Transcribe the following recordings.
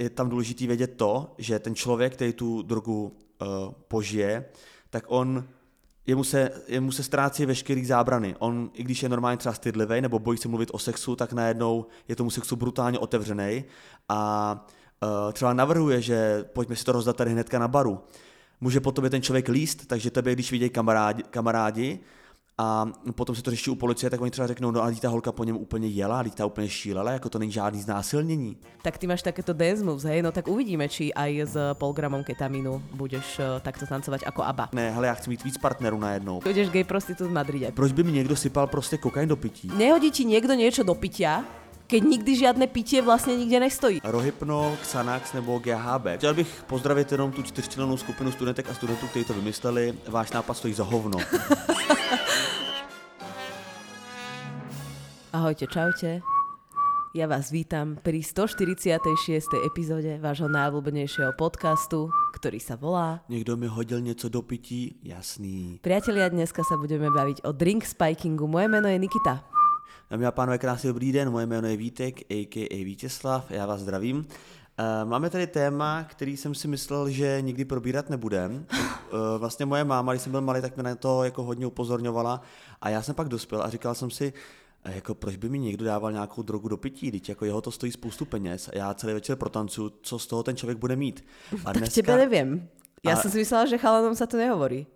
je tam důležité vědět to, že ten člověk, který tu drogu uh, požije, tak on jemu se, jemu se ztrácí veškerý zábrany. On, i když je normálně třeba stydlivý nebo bojí se mluvit o sexu, tak najednou je tomu sexu brutálně otevřený a uh, třeba navrhuje, že pojďme si to rozdat tady hnedka na baru. Může po tobě ten člověk líst, takže tebe, když vidějí kamarádi, kamarádi a potom se to řeší u policie, tak oni třeba řeknou, no a ta holka po něm úplně jela, ta úplně šílela, jako to není žádný znásilnění. Tak ty máš takéto dance moves, hej? No tak uvidíme, či aj s polgramom ketamínu budeš uh, takto tancovať ako ABBA. Ne, hele, já chci mít víc partnerů najednou. Budeš gay prostitut v Madride. Proč by mi někdo sypal prostě kokain do pití? Nehodí ti niekto niečo do pitia, keď nikdy žiadne pitie vlastně nikde nestojí. Rohypnol, Xanax nebo GHB. Chtěl bych pozdravit jenom tu čtyřčlennou skupinu studentek a studentů, kteří to vymysleli. Váš nápad stojí za hovno. Ahojte, čaute. Ja vás vítam pri 146. epizóde vášho najobľúbenejšieho podcastu, ktorý sa volá Niekto mi hodil něco do pití? Jasný. Priatelia, dneska sa budeme baviť o drink spikingu. Moje meno je Nikita. Dámy a pánové, krásný dobrý den, moje jméno je Vítek, a.k.a. Vítězslav, já vás zdravím. Eh, máme tady téma, který jsem si myslel, že nikdy probírat nebudem. Eh, vlastně moje máma, když jsem byl malý, tak mě na to jako hodně upozorňovala a já jsem pak dospěl a říkal jsem si, a jako proč by mi někdo dával nějakou drogu do pití, teď jako jeho to stojí spoustu peněz a já celý večer protancuju, co z toho ten člověk bude mít. A dneska... Tak tebe nevím. Já a... jsem si myslela, že chalanom se to nehovorí.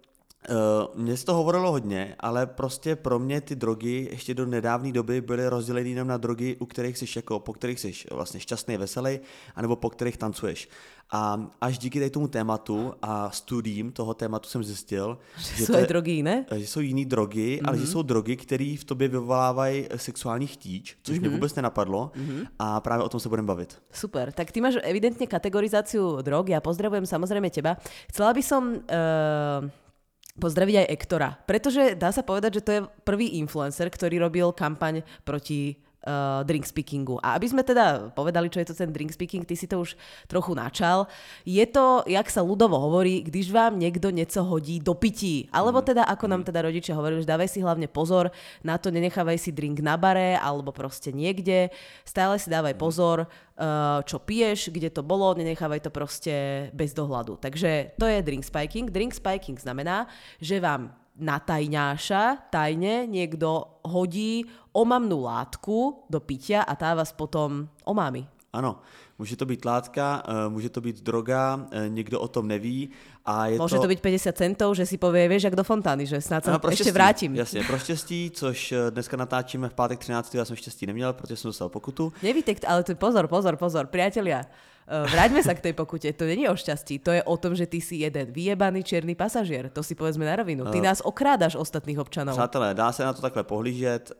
Uh, se to hovorilo hodně, ale prostě pro mě ty drogy ještě do nedávné doby byly rozděleny jenom na drogy, u kterých jsi jako, po kterých jsi vlastně šťastný, veselý, anebo po kterých tancuješ. A až díky tady tomu tématu a studiím toho tématu jsem zjistil, že, že jsou drogy jiné? Že jsou jiné drogy, mm-hmm. ale že mhm. jsou drogy, které v tobě vyvolávají sexuální chtíč, což mm-hmm. mě mhm. vůbec nenapadlo mm-hmm. a právě o tom se budeme bavit. Super, tak ty máš evidentně kategorizaci drog, já pozdravujem samozřejmě teba. Chcela by som... Uh pozdraviť aj Ektora, pretože dá sa povedať, že to je prvý influencer, ktorý robil kampaň proti uh, drink speakingu. A aby sme teda povedali, čo je to ten drink speaking, ty si to už trochu načal. Je to, jak sa ľudovo hovorí, když vám niekto niečo hodí do pití. Alebo mhm. teda, ako nám teda rodičia hovorili, že dávaj si hlavne pozor na to, nenechávaj si drink na bare alebo proste niekde. Stále si dávaj mhm. pozor, uh, čo piješ, kde to bolo, nenechávaj to proste bez dohľadu. Takže to je drink spiking. Drink spiking znamená, že vám natajňáša, tajne niekto hodí omamnú látku do pitia a tá vás potom omámi. Ano, může to být látka, eh, může to být droga, eh, někdo o tom neví. A je Môže to... to byť 50 centov, že si povie, vieš, jak do fontány, že snad sa ešte vrátim. Jasně, pro štěstí, což eh, dneska natáčíme v pátek 13. Já jsem štěstí neměl, protože jsem dostal pokutu. Nevíte, ale to pozor, pozor, pozor, priatelia. Vráťme sa k tej pokute. To není o šťastí. To je o tom, že ty si jeden vyjebaný černý pasažier. To si povedzme na rovinu. Ty nás okrádaš ostatných občanov. Přátelé, dá se na to takhle pohlížet,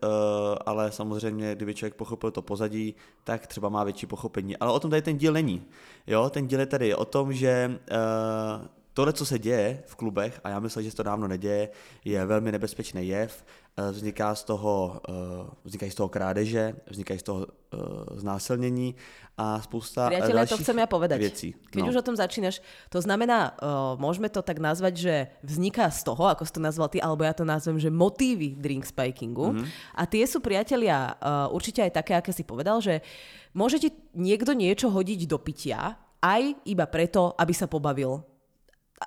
ale samozřejmě, kdyby člověk pochopil to pozadí, tak třeba má větší pochopení. Ale o tom tady ten díl není. Jo, ten díl je tady o tom, že uh, tohle, co se děje v klubech, a já myslím, že se to dávno neděje, je velmi nebezpečný jev. Vzniká z toho, vznikají z toho krádeže, vznikají z toho znásilnění a spousta Priateľe, to chcem ja povedať. Věcí. Keď no. už o tom začínaš, to znamená, môžeme to tak nazvať, že vzniká z toho, ako si to nazval ty, alebo ja to nazvem, že motívy drink spikingu. Mm-hmm. A tie sú, priatelia, určite aj také, aké si povedal, že môže ti niekto niečo hodiť do pitia, aj iba preto, aby sa pobavil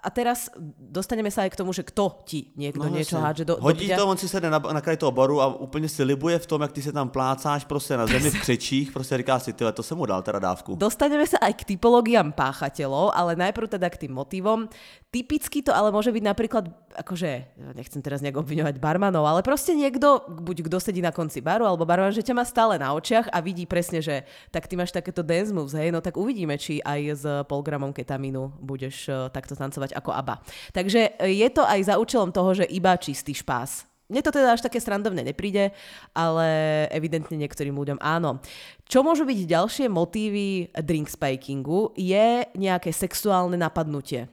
a teraz dostaneme sa aj k tomu, že kto ti niekto no, niečo hádže do, Hodí do to, on si sedne na, na kraj toho baru a úplně si libuje v tom, jak ty se tam plácáš prostě na zemi v křečích, prostě říká si, tyhle, to jsem mu dal teda dávku. Dostaneme sa aj k typológiám páchateľov, ale najprv teda k tým motivom. Typicky to ale môže byť napríklad, akože, nechcem teraz nejak obviňovať barmanov, ale proste niekto, buď kto sedí na konci baru, alebo barman, že ťa má stále na očiach a vidí presne, že tak ty máš takéto dance moves, hej, no tak uvidíme, či aj s polgramom ketamínu budeš uh, takto tancovať ako ABBA. Takže e, je to aj za účelom toho, že iba čistý špás. Mne to teda až také srandovne nepríde, ale evidentne niektorým ľuďom áno. Čo môžu byť ďalšie motívy drink spikingu je nejaké sexuálne napadnutie.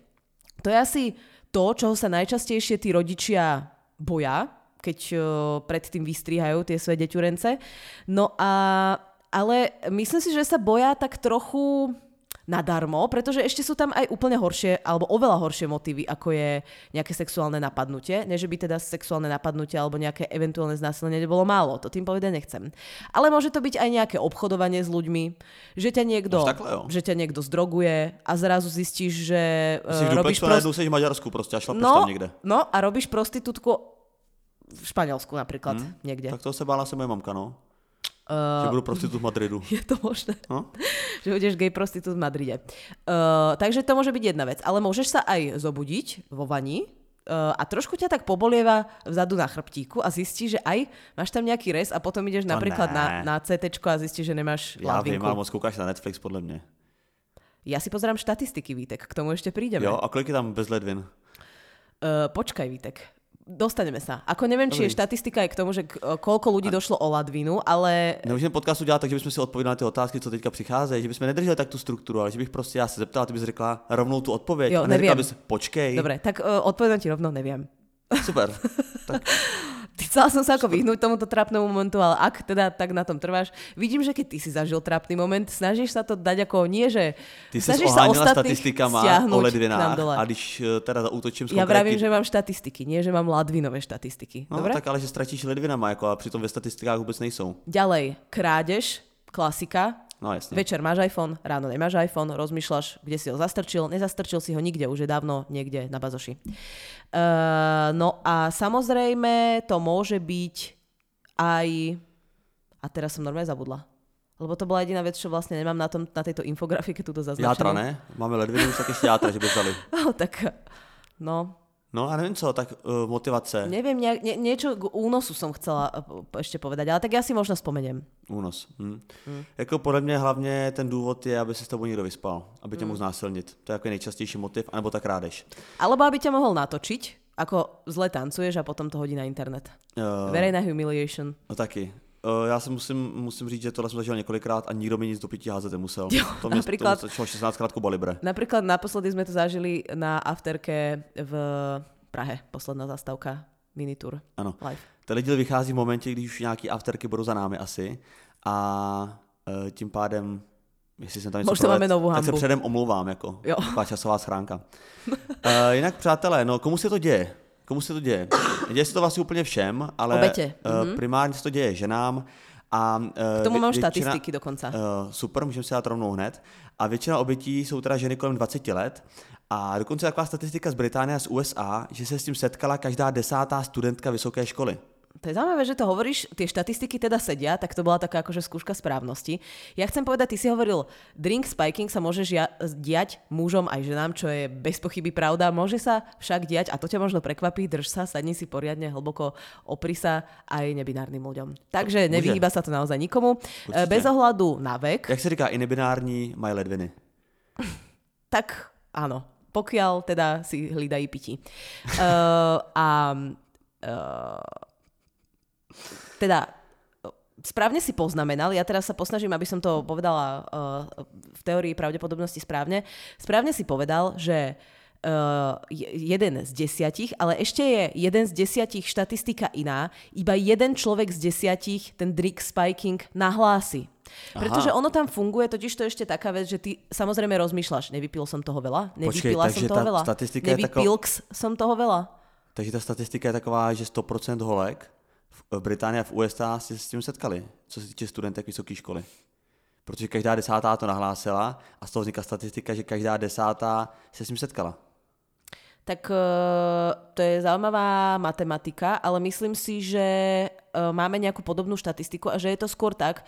To je asi to, čoho sa najčastejšie tí rodičia boja, keď uh, predtým vystrihajú tie svoje deťurence. No a ale myslím si, že sa boja tak trochu nadarmo, pretože ešte sú tam aj úplne horšie, alebo oveľa horšie motívy, ako je nejaké sexuálne napadnutie. Nie, že by teda sexuálne napadnutie alebo nejaké eventuálne znásilnenie bolo málo, to tým povedať nechcem. Ale môže to byť aj nejaké obchodovanie s ľuďmi, že ťa niekto, takhle, že ťa niekto zdroguje a zrazu zistíš, že Si v robíš Dupexu najednou sedíš v Maďarsku prostě a no, tam někde. no a robíš prostitútku v Španielsku napríklad, hmm. niekde. Tak to se bála se moje mamka, no. Uh, že budu prostitut v Madridu. Je to možné. No? že budeš gay prostitút v Madride. Uh, takže to môže byť jedna vec. Ale môžeš sa aj zobudiť vo vani uh, a trošku ťa tak pobolieva vzadu na chrbtíku a zistíš, že aj máš tam nejaký res a potom ideš To napríklad ne. na, na CT a zistíš, že nemáš vím, lavinku. ale moc na Netflix podle mě. Ja si pozerám štatistiky, Vítek, k tomu ešte prídeme. Jo, a kolik je tam bez ledvin? Uh, počkaj, Vítek. Dostaneme sa. Ako neviem, či je štatistika aj k tomu, že koľko ľudí došlo o ladvinu, ale Nemůžeme podcastu dělat tak, že bychom si odpověděli na ty otázky, co teďka přicházejí, že bychom nedrželi tak tu strukturu, ale že bych prostě já se zeptal a ty bys řekla rovnou tu odpověď. Jo, a neřekla nevím. bys, počkej. dobre, tak uh, odpovedám ti rovno, neviem. Super. tak Chcela som sa ako vyhnúť tomuto trápnemu momentu, ale ak teda tak na tom trváš, vidím, že keď ty si zažil trápny moment, snažíš sa to dať ako nie, že ty snažíš sa statistikama o ledvinách a když eh, teda zautočím s Ja vravím, že mám štatistiky, nie že mám ladvinové štatistiky. No, Dobre? tak ale že ztratíš ledvinama, jako a přitom ve statistikách vůbec nejsou. Ďalej, krádež, klasika. No jasně. Večer máš iPhone, ráno nemáš iPhone, rozmýšľaš, kde si ho zastrčil, nezastrčil si ho nikde, už je dávno niekde na bazoši. Uh, no a samozrejme to môže byť aj... A teraz som normálne zabudla. Lebo to bola jediná vec, čo vlastne nemám na, tom, na tejto infografike tuto zaznačené. Játra ne? Máme ledvinu, tak ještě játra, že by vzali. No, tak, no, No a nevím co, tak uh, motivace, neviem, nie, nie, niečo k únosu som chcela uh, ešte povedať, ale tak ja si možno spomeniem. únos. Hm. Jako podle mě hlavně ten důvod je, aby se s tebou někdo vyspal, aby Mm. tě mohl znásilnit. To je jako nejčastější motiv, anebo ta krádež. Alebo aby ťa mohol natočiť, ako zle tancuješ a potom to hodí na internet. Uh, Verejná humiliation. No taky. Uh, já si musím, musím říct, že tohle jsem zažil několikrát a nikdo mi nic do pití házet nemusel. Jo, to mě například- to začalo 16 krát Kuba Libre. Napríklad naposledy sme to zažili na afterke v Prahe, posledná zastávka minitour Ano. live. Tenhle díl vychází v momentě, když už nějaký afterky budou za námi asi a uh, tím pádem, jestli jsem tam něco Možná máme novou tak se předem omlouvám, jako Jo. časová schránka. uh, jinak přátelé, no komu se to děje? Komu se to děje? Děje se to vlastně úplně všem, ale uh, primárně se to děje ženám a uh, K tomu mám většina- štatistiky dokonca. Uh, super, můžeme si dát rovnou hned. A většina obětí jsou teda ženy kolem 20 let. A dokonce taková statistika z Británie a z USA, že se s tím setkala každá desátá studentka vysoké školy. To je zaujímavé, že to hovoríš, tie štatistiky teda sedia, tak to bola taká akože skúška správnosti. Ja chcem povedať, ty si hovoril, drink spiking sa môže žia- diať mužom aj ženám, čo je bez pochyby pravda. Môže sa však diať, a to ťa možno prekvapí, drž sa, sadni si poriadne, hlboko, opri sa aj nebinárnym ľuďom. Takže nevyhýba sa to naozaj nikomu. Určite. Bez ohľadu na vek, Jak se říká, i nebinární mají ledviny. tak áno, pokiaľ teda si hlídají pití. Uh, a uh, teda správne si poznamenal, ja teraz sa posnažím, aby som to povedala uh, v teórii pravdepodobnosti správne, správne si povedal, že uh, je- jeden z desiatich, ale ešte je jeden z desiatich štatistika iná, iba jeden človek z desiatich ten drink spiking nahlási. Pretože Aha. ono tam funguje, totiž to je ešte taká vec, že ty samozrejme rozmýšľaš, nevypil som toho veľa, Počkej, nevypila som takže toho tá veľa, statistika je nevypilks som toho veľa. Takže ta statistika je taková, že 100% holek v Británii a v USA si s tím setkali, co se týče studentek vysoké školy. Protože každá desátá to nahlásila a z toho vznikla statistika, že každá desátá se s tím setkala. Tak eh, to je zaujímavá matematika, ale myslím si, že eh, máme nejakú podobnú štatistiku a že je to skôr tak,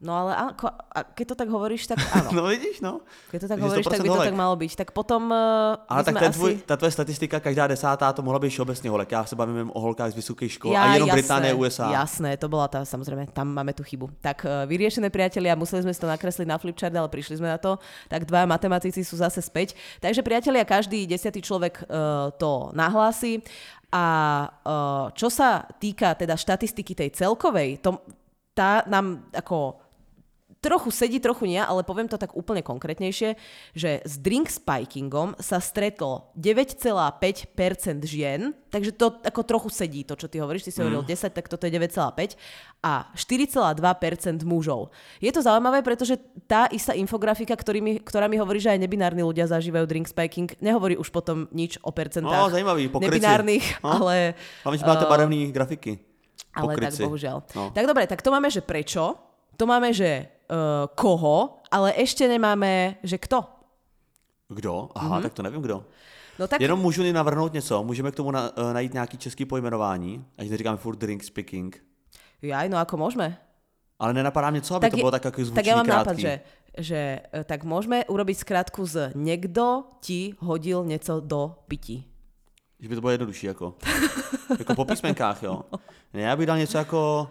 no ale ako, a keď to tak hovoríš, tak áno. No vidíš, no. Keď to tak hovoríš, tak by 100% to holek. tak malo byť. Tak potom uh, Ale tak ten asi... tvůj, ta tvoje statistika, každá desátá, to mohla být všeobecně holek. Já se bavím o holkách z vysokých škol Ja, a jenom jasné, Británie, USA. Jasné, to bola tá, samozrejme, tam máme tú chybu. Tak uh, vyriešené priatelia, museli sme si to nakresliť na flipchart, ale prišli sme na to. Tak dva matematici sú zase späť. Takže priatelia, každý desiatý človek uh, to nahlási. A uh, čo sa týka teda štatistiky tej celkovej, to, tá nám ako trochu sedí, trochu nie, ale poviem to tak úplne konkrétnejšie, že s drink spikingom sa stretlo 9,5% žien, takže to ako trochu sedí, to čo ty hovoríš, ty si hovoril 10, tak toto je 9,5 a 4,2% mužov. Je to zaujímavé, pretože tá istá infografika, ktorý mi, ktorá mi hovorí, že aj nebinárni ľudia zažívajú drink spiking, nehovorí už potom nič o percentách No, zajímavý, nebinárnych, No. ale... Hlavne, že máte eh, barevné grafiky. ale tak bohužiaľ. No. Tak dobre, tak to máme, že prečo, to máme, že uh, koho, ale ešte nemáme, že kto. Kdo? Aha, Mhm. tak to nevím kdo. No tak Jenom můžu navrhnout něco, můžeme k tomu na, uh, najít nějaký český pojmenování, ať neříkáme furt drink speaking. jaj, no ako môžeme? Ale nenapadá mě co, aby to je- bylo tak jako zvučný, tak ja mám krátký. nápad, že, že e, tak môžeme urobiť skratku z niekto ti hodil něco do pití. Že by to bylo jednodušší, jako. jako po písmenkách, jo. Ne, já bych dal něco jako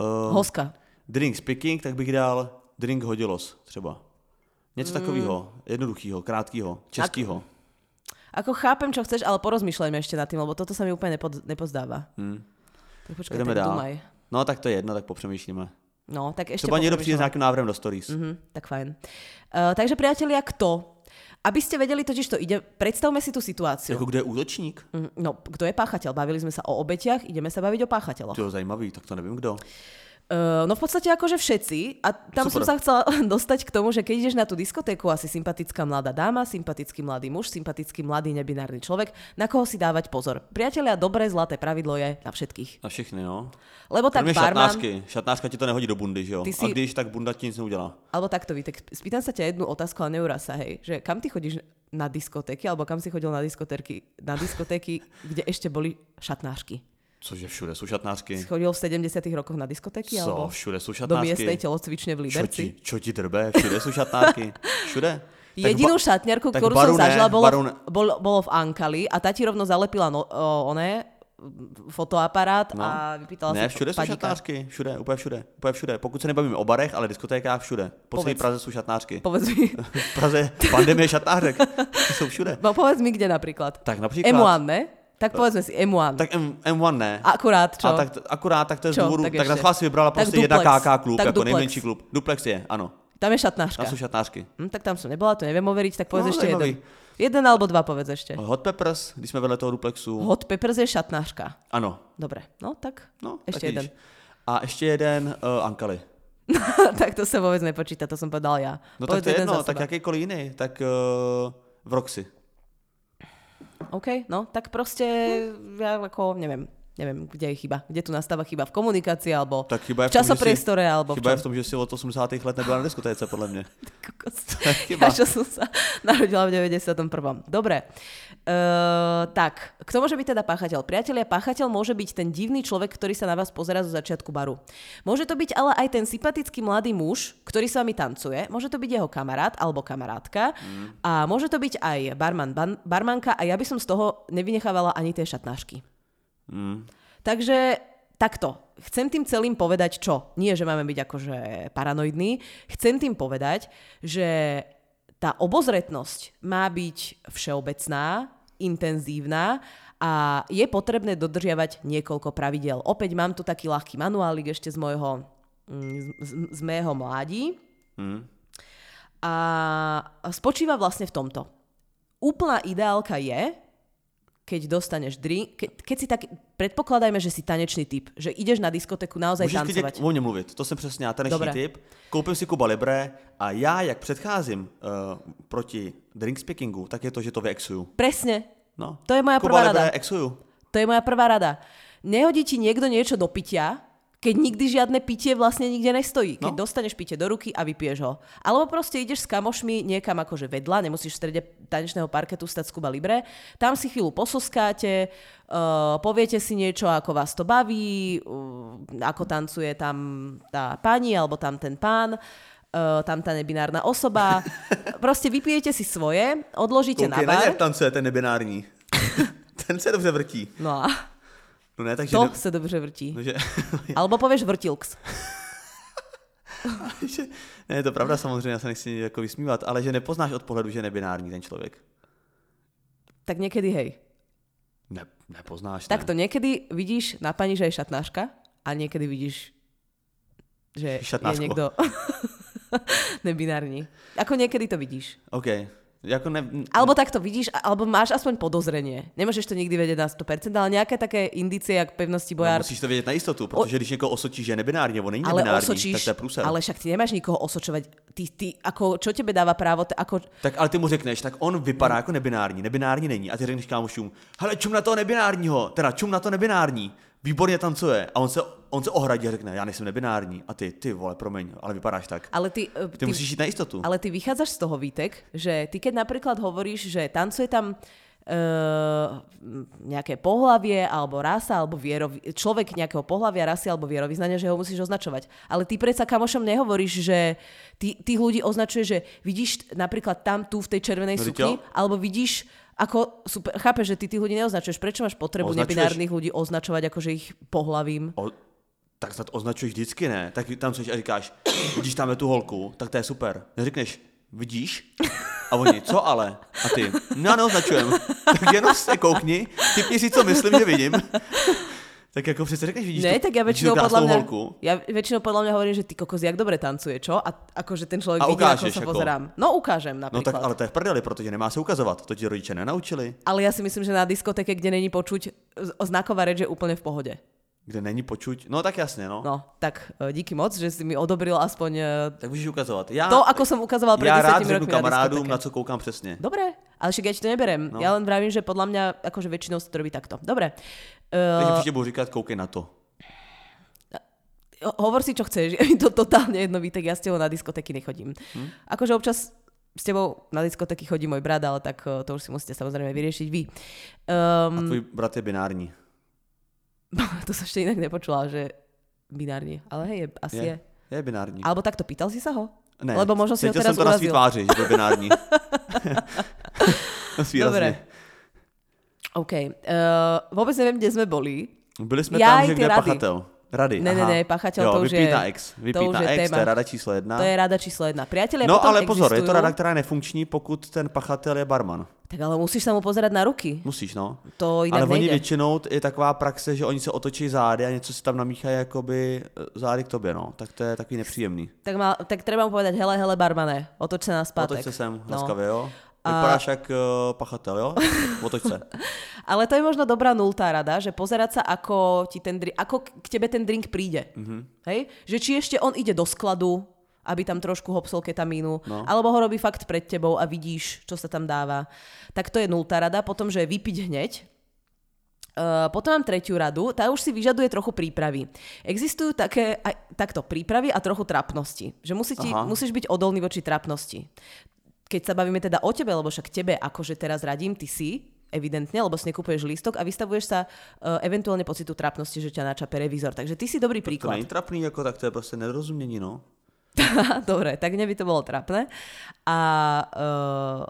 uh, Hoska. Drink speaking, tak bych dal drink hodilos třeba. Něco Mm. takového, jednoduchého, krátkého, českého. Ako chápem, čo chceš, ale porozmýšľajme ešte nad tým, lebo toto sa mi úplne nepod, nepozdáva. Hmm. Tak počkaj, Jdeme tak dál. dumaj. No tak to je jedno, tak popřemýšlíme. No, tak ešte Třeba někdo přijde s nějakým návrhem do stories. Mhm, tak fajn. Uh, takže priatelia, kto? Aby ste vedeli totiž to ide, predstavme si tú situáciu. Jako kdo je útočník? Mm, No, kto je páchateľ? Bavili sme sa o obetiach, ideme sa baviť o páchateľoch. To je zajímavý, tak to nevím kdo. Uh, no v podstate akože všetci. A tam som Super. sa chcela dostať k tomu, že keď ideš na tú diskotéku, asi sympatická mladá dáma, sympatický mladý muž, sympatický mladý nebinárny človek, na koho si dávať pozor. Priatelia, dobré zlaté pravidlo je na všetkých. Na všechny, no. Lebo tak barman... šatnářky. Šatnářka ti to nehodí do bundy, že jo? Ty A si- když, tak bunda ti nic neudělá. Alebo takto, Vítek, spýtam sa ťa jednu otázku, ale neuraz sa, hej. Že kam ty chodíš na diskotéky, alebo kam si chodil na diskotéky, na diskotéky, kde ešte boli šatnářky? Cože všude jsou šatnářky. Chodil v 70 rokoch na diskotéky? Co? Alebo Všude jsou do miestnej šatnářky. telocvične v Čo Liberci? ti, čo ti drbe? Všude jsou šatnářky. Všude. Tak Jedinú ba- šatňarku, ktorú baru som zažila, bolo, baru ne. bolo, v Ankali a tá ti rovno zalepila no, o, oné, fotoaparát No. a vypýtala Ne, všude jsou padíka. šatnářky. Všude, úplně všude. Úplně všude. Pokud se nebavíme o barech, ale diskotékách, všude. Po celé. Praze jsou šatnářky. Povedz mi, V Praze pandemie šatnářek. Jsou všude. no, povedz mi, kde napríklad. Tak například... M1, ne? Tak povedzme si M1. Tak M, M1 ne. Akurát, čo? A tak, akurát tak to je z Čo? důvodu, Tak tak, ešte. na si vybrala prostě jedna. KK klub, Tak jako duplex. nejmenší klub. Duplex je, ano. Tam je šatnáška. Tam jsou šatnářky. Hm, tak tam som nebola, to neviem overiť, tak povedz No, ešte zajímavý. jeden. Jeden alebo dva povedz ešte. Hot Peppers, když jsme vedle toho duplexu. Hot Peppers je šatnáška. Ano. Dobre, no tak No, ešte tak jeden. A ještě jeden uh, Ankali. tak to sa vôbec nepočíta, to som povedal ja. No Povedz tak to je jedno, tak jakýkoliv jiný, tak uh, v Roxy. OK, no tak proste ja ako neviem, neviem, kde je chyba. Kde tu nastáva chyba v komunikácii alebo Tak chyba v v si- časopriestore alebo Chyba je v v tom, že si od 80. let nebyla na diskotéce, podle mě. Kokos. chyba. Ja čo som sa narodila v 91. Dobre. Uh, tak, kto môže byť teda páchateľ? Priatelia, páchateľ môže byť ten divný človek, ktorý sa na vás pozera zo začiatku baru. Môže to byť ale aj ten sympatický mladý muž, ktorý s vami tancuje. Môže to byť jeho kamarát alebo kamarátka. Mm. A môže to byť aj barman, ban, barmanka a ja by som z toho nevynechávala ani tie šatnášky. Mm. Takže takto. Chcem tým celým povedať čo? Nie, že máme byť akože paranoidní. Chcem tým povedať, že tá obozretnosť má byť všeobecná, intenzívna a je potrebné dodržiavať niekoľko pravidel. Opäť mám tu taký ľahký manuálik ešte z môjho mm, z, z, z mého mládí Mm. a spočíva vlastne v tomto. Úplná ideálka je, keď dostaneš drink, keď, keď si tak, predpokladajme, že si tanečný typ, že ideš na diskotéku naozaj Můžeš klidně tancovať. o mně mluvit, to jsem přesně já, taneční Dobré. typ. Koupím si Kuba Libre a já, jak předcházím uh, proti drink speakingu, tak je to, že to vyexuju. Presne. No. To je moja Kuba prvá Libre rada. exuju. To je moja prvá rada. Nehodí ti niekto niečo do pitia, keď nikdy žiadne pitie vlastne nikde nestojí. Keď No. dostaneš pitie do ruky a vypiješ ho. Alebo proste ideš s kamošmi niekam akože vedľa, nemusíš v strede tanečného parketu stať z Kuba Libre, tam si chvíľu pososkáte, uh, poviete si niečo, ako vás to baví, uh, ako tancuje tam tá pani alebo tam ten pán, uh, tam tá nebinárna osoba. Proste vypijete si svoje, odložíte Koukej na bar. něj, tancuje ten nebinární. ten se dobře vrtí. No a No ne, takže... to Ne, sa dobře vrtí. no, že, Alebo povieš vrtilks. že, ne, je to pravda samozřejmě, já se nechci jako vysmívat, ale že nepoznáš od pohledu, že je nebinární ten člověk. Tak niekedy hej. Ne, nepoznáš, ne. Takto niekedy vidíš na pani, že je šatnáška a niekedy vidíš, že Šatnáško. je niekto... Nebinárni. Ako niekedy to vidíš. OK. Jako ne, Alebo tak to vidíš, alebo máš aspoň podozrenie. Nemôžeš to nikdy vedieť na 100%, ale nejaké také indície, jak pevnosti no, bojár. musíš to vědět na jistotu, protože když někoho osočíš, že je nebinární, nebo není ale nebinární, osočíš, tak to je průser. ale však ty nemáš nikoho osočovať. Ty, ty, ako, čo tebe dáva právo, t- ako, Tak ale ty mu řekneš, tak on vypadá jako nebinární, nebinární není. A ty řekneš kámošům, hele, čum na toho nebinárního, teda čum na to nebinární, výborně tancuje. A on se, on se ohradí a řekne, já nejsem nebinární. A ty, ty vole, promiň, ale vypadáš tak. ale ty, eh, Ty musíš jít na jistotu. Ale ty vychádzaš z toho, Vítek, že ty keď napríklad hovoríš, že tancuje tam uh, nejaké pohlavie, alebo rasa, alebo vierovi, človek nejakého pohlavia, rasy alebo vierovýznania, že ho musíš označovať. Ale ty predsa kamošom nehovoríš, že ty, tých ľudí označuje, že vidíš napríklad tam, tu v tej červenej No, sukni, alebo vidíš ako, super, chápeš, že ty tých ľudí neoznačuješ. Prečo máš potrebu Označuješ- nebinárnych ľudí označovať akože ich pohlavím? O, tak to označuješ vždycky, ne? Tak tam a říkáš, vidíš tam tu holku, tak to je super. Neřekneš, vidíš? A oni, co ale? A ty, no neoznačujem. Tak jenom se koukni, typni si, co myslím, že vidím. Tak jako přece řekneš, vidíš Ne, tu, tak ja väčšinou podľa mňa, holku. ja väčšinou podľa mňa hovorím, že ty kokos, jak dobre tancuje, čo? A akože ten človek A vidí, ako sa ako? pozerám. No ukážem No napríklad. tak ale to je v prdeli, protože nemá se ukazovat. To ti rodiče nenaučili. ale ja si myslím, že na diskotéke, kde není počuť znaková reč je úplne v pohode. Kde není počuť. No tak jasně, no. No, tak e, díky moc, že si mi odobril aspoň e, Tak můžeš ukazovat. Já, to, ako som ukazoval pred já 10 rád rokmi na kamarádům, diskotéke. na co koukám přesně. Dobre, ale však ja ti to neberem. No. Ja len vravím, že podľa mňa akože väčšinou sa to robí takto. Dobre. Uh, příště budu říkat, koukej na to. hovor si, čo chceš. Je mi to totálne jedno, Vítek, ja s tebou na diskotéky nechodím. Hm? Akože občas s tebou na diskotéky chodí môj brat, ale tak e, to už si musíte samozrejme vyriešiť vy. A Um, tvůj brat je binární. to som ešte inak nepočula, že binárne. Ale hej, je, asi je. Je, je binární. Alebo takto, pýtal si sa ho? Ne, Lebo možno si ho teraz jsem to urazil. tváři, že byl binární. Dobre. OK. Uh, vôbec neviem, kde sme boli. Byli jsme Já tam, že kde rady. pachatel. Rady, Ne, ne, aha. ne, pachatel, jo, to už vypít je- na X. to už na je X, téma. to je rada číslo jedna. To je rada číslo jedna. Priatelia no ale pozor, je to existujú. rada, která je nefunkční, pokud ten pachatel je barman. Tak ale musíš sa mu pozerať na ruky. Musíš, no. To inak ale oni většinou je taková praxe, že oni se otočí zády a něco si tam namíchají jakoby eh, zády k tobě, no. Tak to je takový nepříjemný. Tak, má, tak treba mu povedať, hele, hele, barmane, otoč sa na Otoč spátek. se sem, No. laskavě, jo. Vypadáš jak uh, pachatel, jo? Otoč se. Ale to je možno dobrá nultá rada, že pozerať sa, ako, ti ten, dri- ako k tebe ten drink príde. Mhm. Mm-hmm. Hej? Že či ešte on ide do skladu, aby tam trošku hopsol ketamínu, No. alebo ho robí fakt pred tebou a vidíš, čo sa tam dáva. Tak to je nultá rada. Potom, že vypiť hneď, Uh, potom mám tretiu radu, tá už si vyžaduje trochu prípravy. Existujú také, aj, takto, prípravy a trochu trapnosti. Že musí ti, musíš byť odolný voči trapnosti. Keď sa bavíme teda o tebe, lebo však tebe akože teraz radím, ty si, evidentne, lebo si nekupuješ lístok a vystavuješ sa uh, eventuálne pocitu trápnosti, že ťa načape revízor. Takže ty si dobrý To príklad. není trapný, jako tak to je prostě nedorozumění, no. Dobre, tak mne by to bolo trapné. A uh,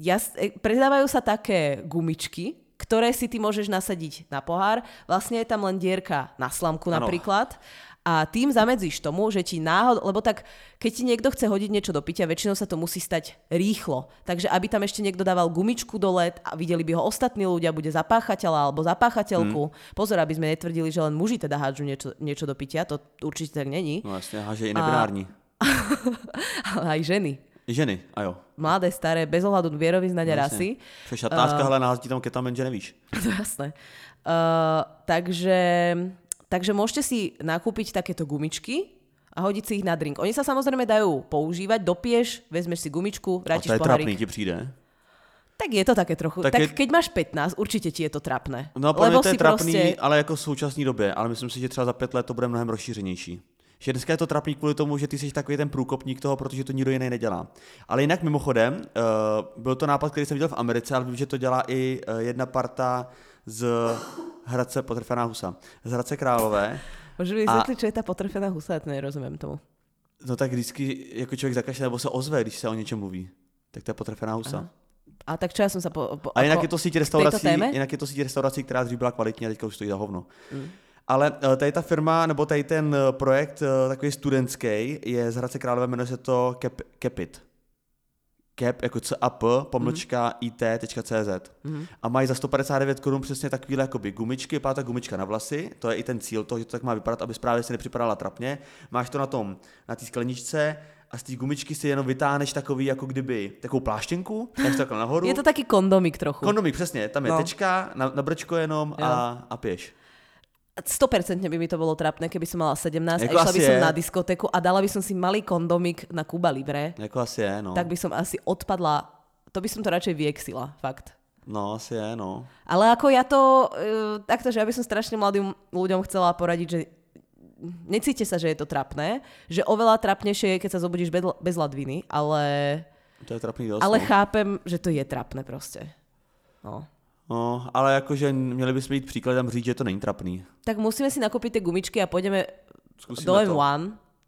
ja, e, predávajú sa také gumičky, ktoré si ty môžeš nasadiť na pohár. Vlastne je tam len dierka na slamku Áno. napríklad. A tým zamedzíš tomu, že ti náhod, lebo tak, keď ti niekto chce hodiť niečo do pitia, väčšinou sa to musí stať rýchlo. Takže aby tam ešte niekto dával gumičku dole a videli by ho ostatní ľudia, bude za páchateľa alebo za páchateľku. Hmm. Pozor, aby sme netvrdili, že len muži teda hádžu niečo, niečo do pitia, to určite tak není. No jasně, a že je i nebinární. Ale aj ženy. Ženy, a jo. Mladé, staré, bez ohľadu vierovýznania No, rasy. Přešatářka, hele, nahází tam ketamin, že nevíš. To jasné. Uh, takže, takže môžete si nakúpiť takéto gumičky a hodiť si ich na drink. Oni sa samozrejme dajú používať, dopiješ, vezmeš si gumičku, A vrátiš to je pohárik. ti přijde. Tak je to také trochu. Tak, Tak je- keď máš 15, určite ti je to trapné. No, mě to je trapný, proste- ale jako v současné době, ale myslím si, že třeba za pět let to bude mnohem rozšířenější. Že dneska je to trapný kvůli tomu, že ty jsi takový ten průkopník toho, protože to nikdo jiný nedělá. Ale jinak mimochodem, uh, byl to nápad, který jsem viděl v Americe, ale vím, že to dělá i uh, jedna parta z Hradce Potrefená husa. Z Hradce Králové. Môžeš mi vysvetliť, čo je tá potrefená husa? Ja to nerozumiem tomu. No tak vždycky jako člověk zakašle nebo se ozve, když se o něčem mluví. Tak to je Potrefená husa. Aha. A tak čo ja som sa po... po A jinak je to síť restaurací, jinak je to síť restaurací, která dřív byla kvalitní a teďka už stojí za hovno. Mm. Ale eh, tady ta firma, nebo tady ten eh, projekt eh, takový studentský, je z Hradce Králové, jmenuje se to Cap, Capit. Cap jako CAP, pomlčka it.cz. Mhm. A mají za 159 korun přesně takovýhle jakoby gumičky, pátá gumička na vlasy, to je i ten cíl toho, že to tak má vypadat, aby právě si nepřipadala trapně. Máš to na tom, na té skleničce a z té gumičky si jenom vytáhneš takový, jako kdyby, takovou pláštěnku, tak takhle nahoru. Je to taký kondomik trochu. Kondomik, přesně, tam je No. tečka, na, na brčko jenom a, a pěš. 100% by mi to bolo trapné, keby som mala 17 Jako a išla by som je. na diskotéku a dala by som si malý kondomik na Kuba Libre, Jako asi je, no. tak by som asi odpadla, to by som to radšej vyexila, fakt. No, asi je, no. Ale ako ja to, uh, takto, že ja by som strašne mladým ľuďom chcela poradiť, že necíte sa, že je to trapné, že oveľa trapnejšie je, keď sa zobudíš bez, ladviny, ale, To je trapný ale no. chápem, že to je trapné prostě. No. No. ale jakože měli bychom jít příkladem říct, že to není trapný. Tak musíme si nakúpiť tie gumičky a pôjdeme Zkusíme do to. M1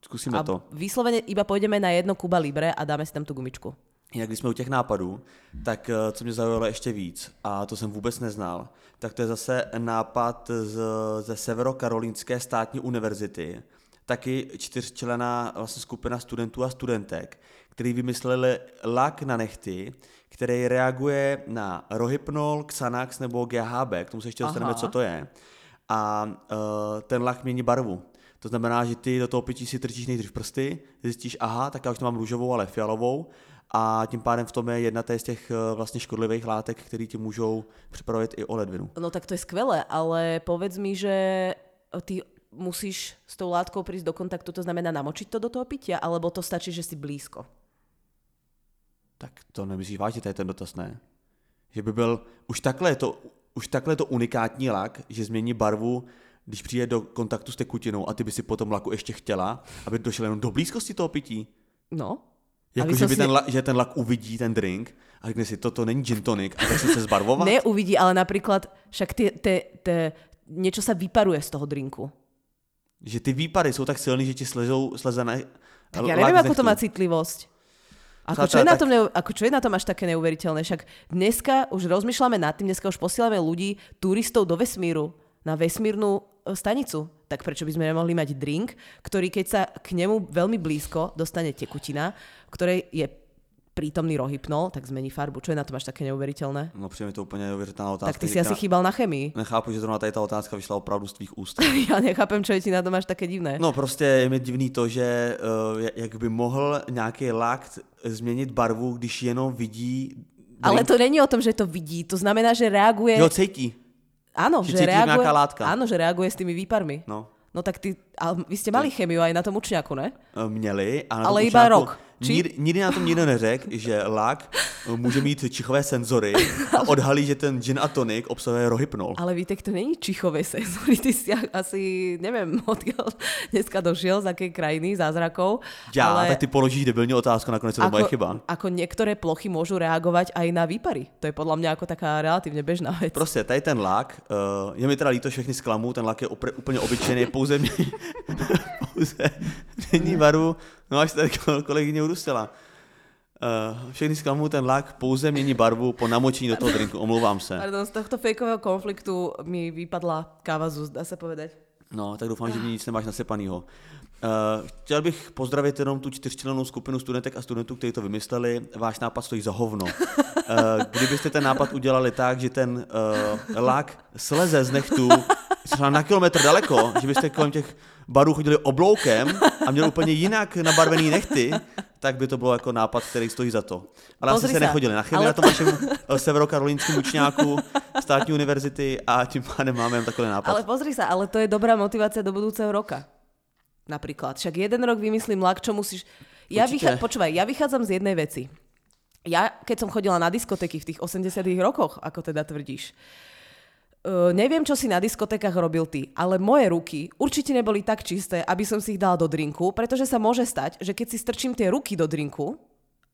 Zkusíme a to. vyslovene iba pôjdeme na jedno Kuba Libre a dáme si tam tu gumičku. Jak když jsme u těch nápadů, tak eh, co mě zaujalo ještě víc, a to jsem vůbec neznal, tak to je zase nápad z, ze Severokarolínské státní univerzity, taky čtyřčlená vlastně skupina studentů a studentek, který vymysleli lak na nechty, který reaguje na Rohypnol, Xanax nebo GHB, k tomu se ještě dostaneme, Aha. co to je. A uh, ten lak mění barvu. To znamená, že ty do toho pití si trčíš nejdřív prsty, zjistíš, aha, tak já už nemám růžovou, ale fialovou a tím pádem v tom je jedna z těch eh, vlastně škodlivých látek, které ti můžou připravit i o ledvinu. No tak to je skvelé, ale povedz mi, že ty musíš s tou látkou prísť do kontaktu, to znamená namočiť to do toho pitia, alebo to stačí, že si blízko? Tak to nemyslíš vážně, to je ten dotaz, ne? Že by byl, už takhle je to, už takhle je to unikátní lak, že změní barvu, když přijde do kontaktu s tekutinou a ty by si potom laku ještě chtěla, aby došel jenom do blízkosti toho pití. No. Jako, že, by si- ten, že ten lak uvidí ten drink a řekne si, toto není gin tonic a začne se zbarvovat. Neuvidí, ale napríklad však tie, tie, tie, niečo sa vyparuje z toho drinku. Že ty výpary jsou tak silný, že ti slezou, sleze na, Tak ja neviem, ako to má citlivosť. Ako čo, je na tom, neu- ako čo je na tom až také neuveriteľné? Však dneska už rozmýšľame nad tým, dneska už posielame ľudí, turistov do vesmíru, na vesmírnu e, stanicu. Tak prečo by sme nemohli mať drink, ktorý keď sa k nemu veľmi blízko dostane tekutina, ktorej je prítomný rohypnol, tak zmení farbu. Čo je na tom až také neuveriteľné? No mi to úplně neuvěřitelná otázka. Tak ty si asi která- chýbal na chemii. Nechápu, že zrovna tady ta otázka vyšla opravdu z tvých úst. Ja nechápem, čo je ti na tom až také divné. No prostě je mi divný to, že uh, jak by mohl nějaký lak změnit barvu, když jenom vidí Ale drink, to není o tom, že to vidí. To znamená, že reaguje... že ho cítí. Áno, že že, cíti, reaguje, látka. Áno, že reaguje s tými výparmi. No. No tak ty, ale vy ste mali chemiu aj na tom učňaku, ne? Eh, Měli. A na Ale iba rok. Či- Nikdy, nikdy na tom nikdo neřekl, že lak může mít čichové senzory a odhalí, že ten gin a tonic obsahuje rohypnol. Ale víte, to není čichové senzory. Ty si asi, neviem, odkiaľ dneska došiel, z akej krajiny, zázrakov. Já, ale tak ty položíš debilní otázku, nakonec to moje chyba. ako niektoré plochy môžu reagovať aj na výpary. To je podľa mňa ako taká relatívne bežná vec. Prostě tady ten lak, uh, je mi teda líto všechny zklamu, ten lak je opr- úplně obyčejný, pouze mě, pouze mění barvu, no až tady ko- kolegyně udustila. Uh, všechny zklamu, ten lak pouze mění barvu po namočení do toho drinku, omlouvám se. Pardon, z tohto fejkového konfliktu mi vypadla káva z úst, dá sa povedať. No, tak doufám, že mě nic nemáš nasypanýho. Uh, chtěl bych pozdravit jenom tu čtyřčlennou skupinu studentek a studentů, kteří to vymysleli. Váš nápad stojí za hovno. Uh, kdybyste ten nápad udělali tak, že ten uh, lak sleze z nechtu třeba na kilometr daleko, že byste kolem těch barů chodili obloukem a měli úplně jinak nabarvený nechty, tak by to bylo jako nápad, který stojí za to. Ale Pozri asi se nechodili na chemii Ale- na tom vašem eh, severokarolínském učňáku státní univerzity a tím pádem máme jen takový nápad. Ale pozri sa, ale to je dobrá motivácia do budúceho roka. Napríklad. Však jeden rok vymyslím lak, čo musíš... Ja vychá... Počúvaj, ja vychádzam z jednej veci. Ja, keď som chodila na diskotéky v tých 80 rokoch, ako teda tvrdíš, Uh, neviem, čo si na diskotékach robil ty, ale moje ruky určite neboli tak čisté, aby som si ich dala do drinku, pretože sa môže stať, že keď si strčím tie ruky do drinku,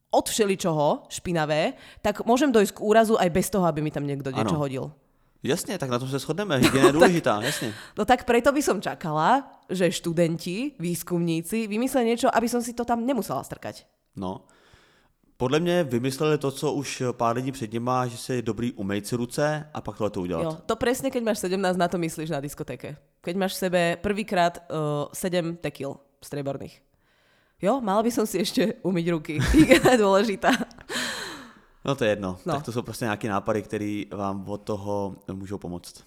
od všeličoho špinavé, tak môžem dojsť k úrazu aj bez toho, aby mi tam niekto niečo Ano. hodil. Jasně, tak na tom se shodneme. Hygiena je důležitá, jasně. No tak preto by som čakala, že študenti, výskumníci vymyslia niečo, aby som si to tam nemusela strkať. No. Podle mě vymysleli to, co už pár lidí před nima, že si je dobrý umýt si ruce a pak tohle to udělat. Jo, to presne, keď máš 17, na to myslíš na diskotéke. Keď máš v sebe prvýkrát uh, 7 tekil strieborných. Jo, mala by som si ešte umyť ruky. Je dôležitá. No to je jedno. No. Tak to jsou prostě nějaké nápady, které vám od toho můžou pomoct.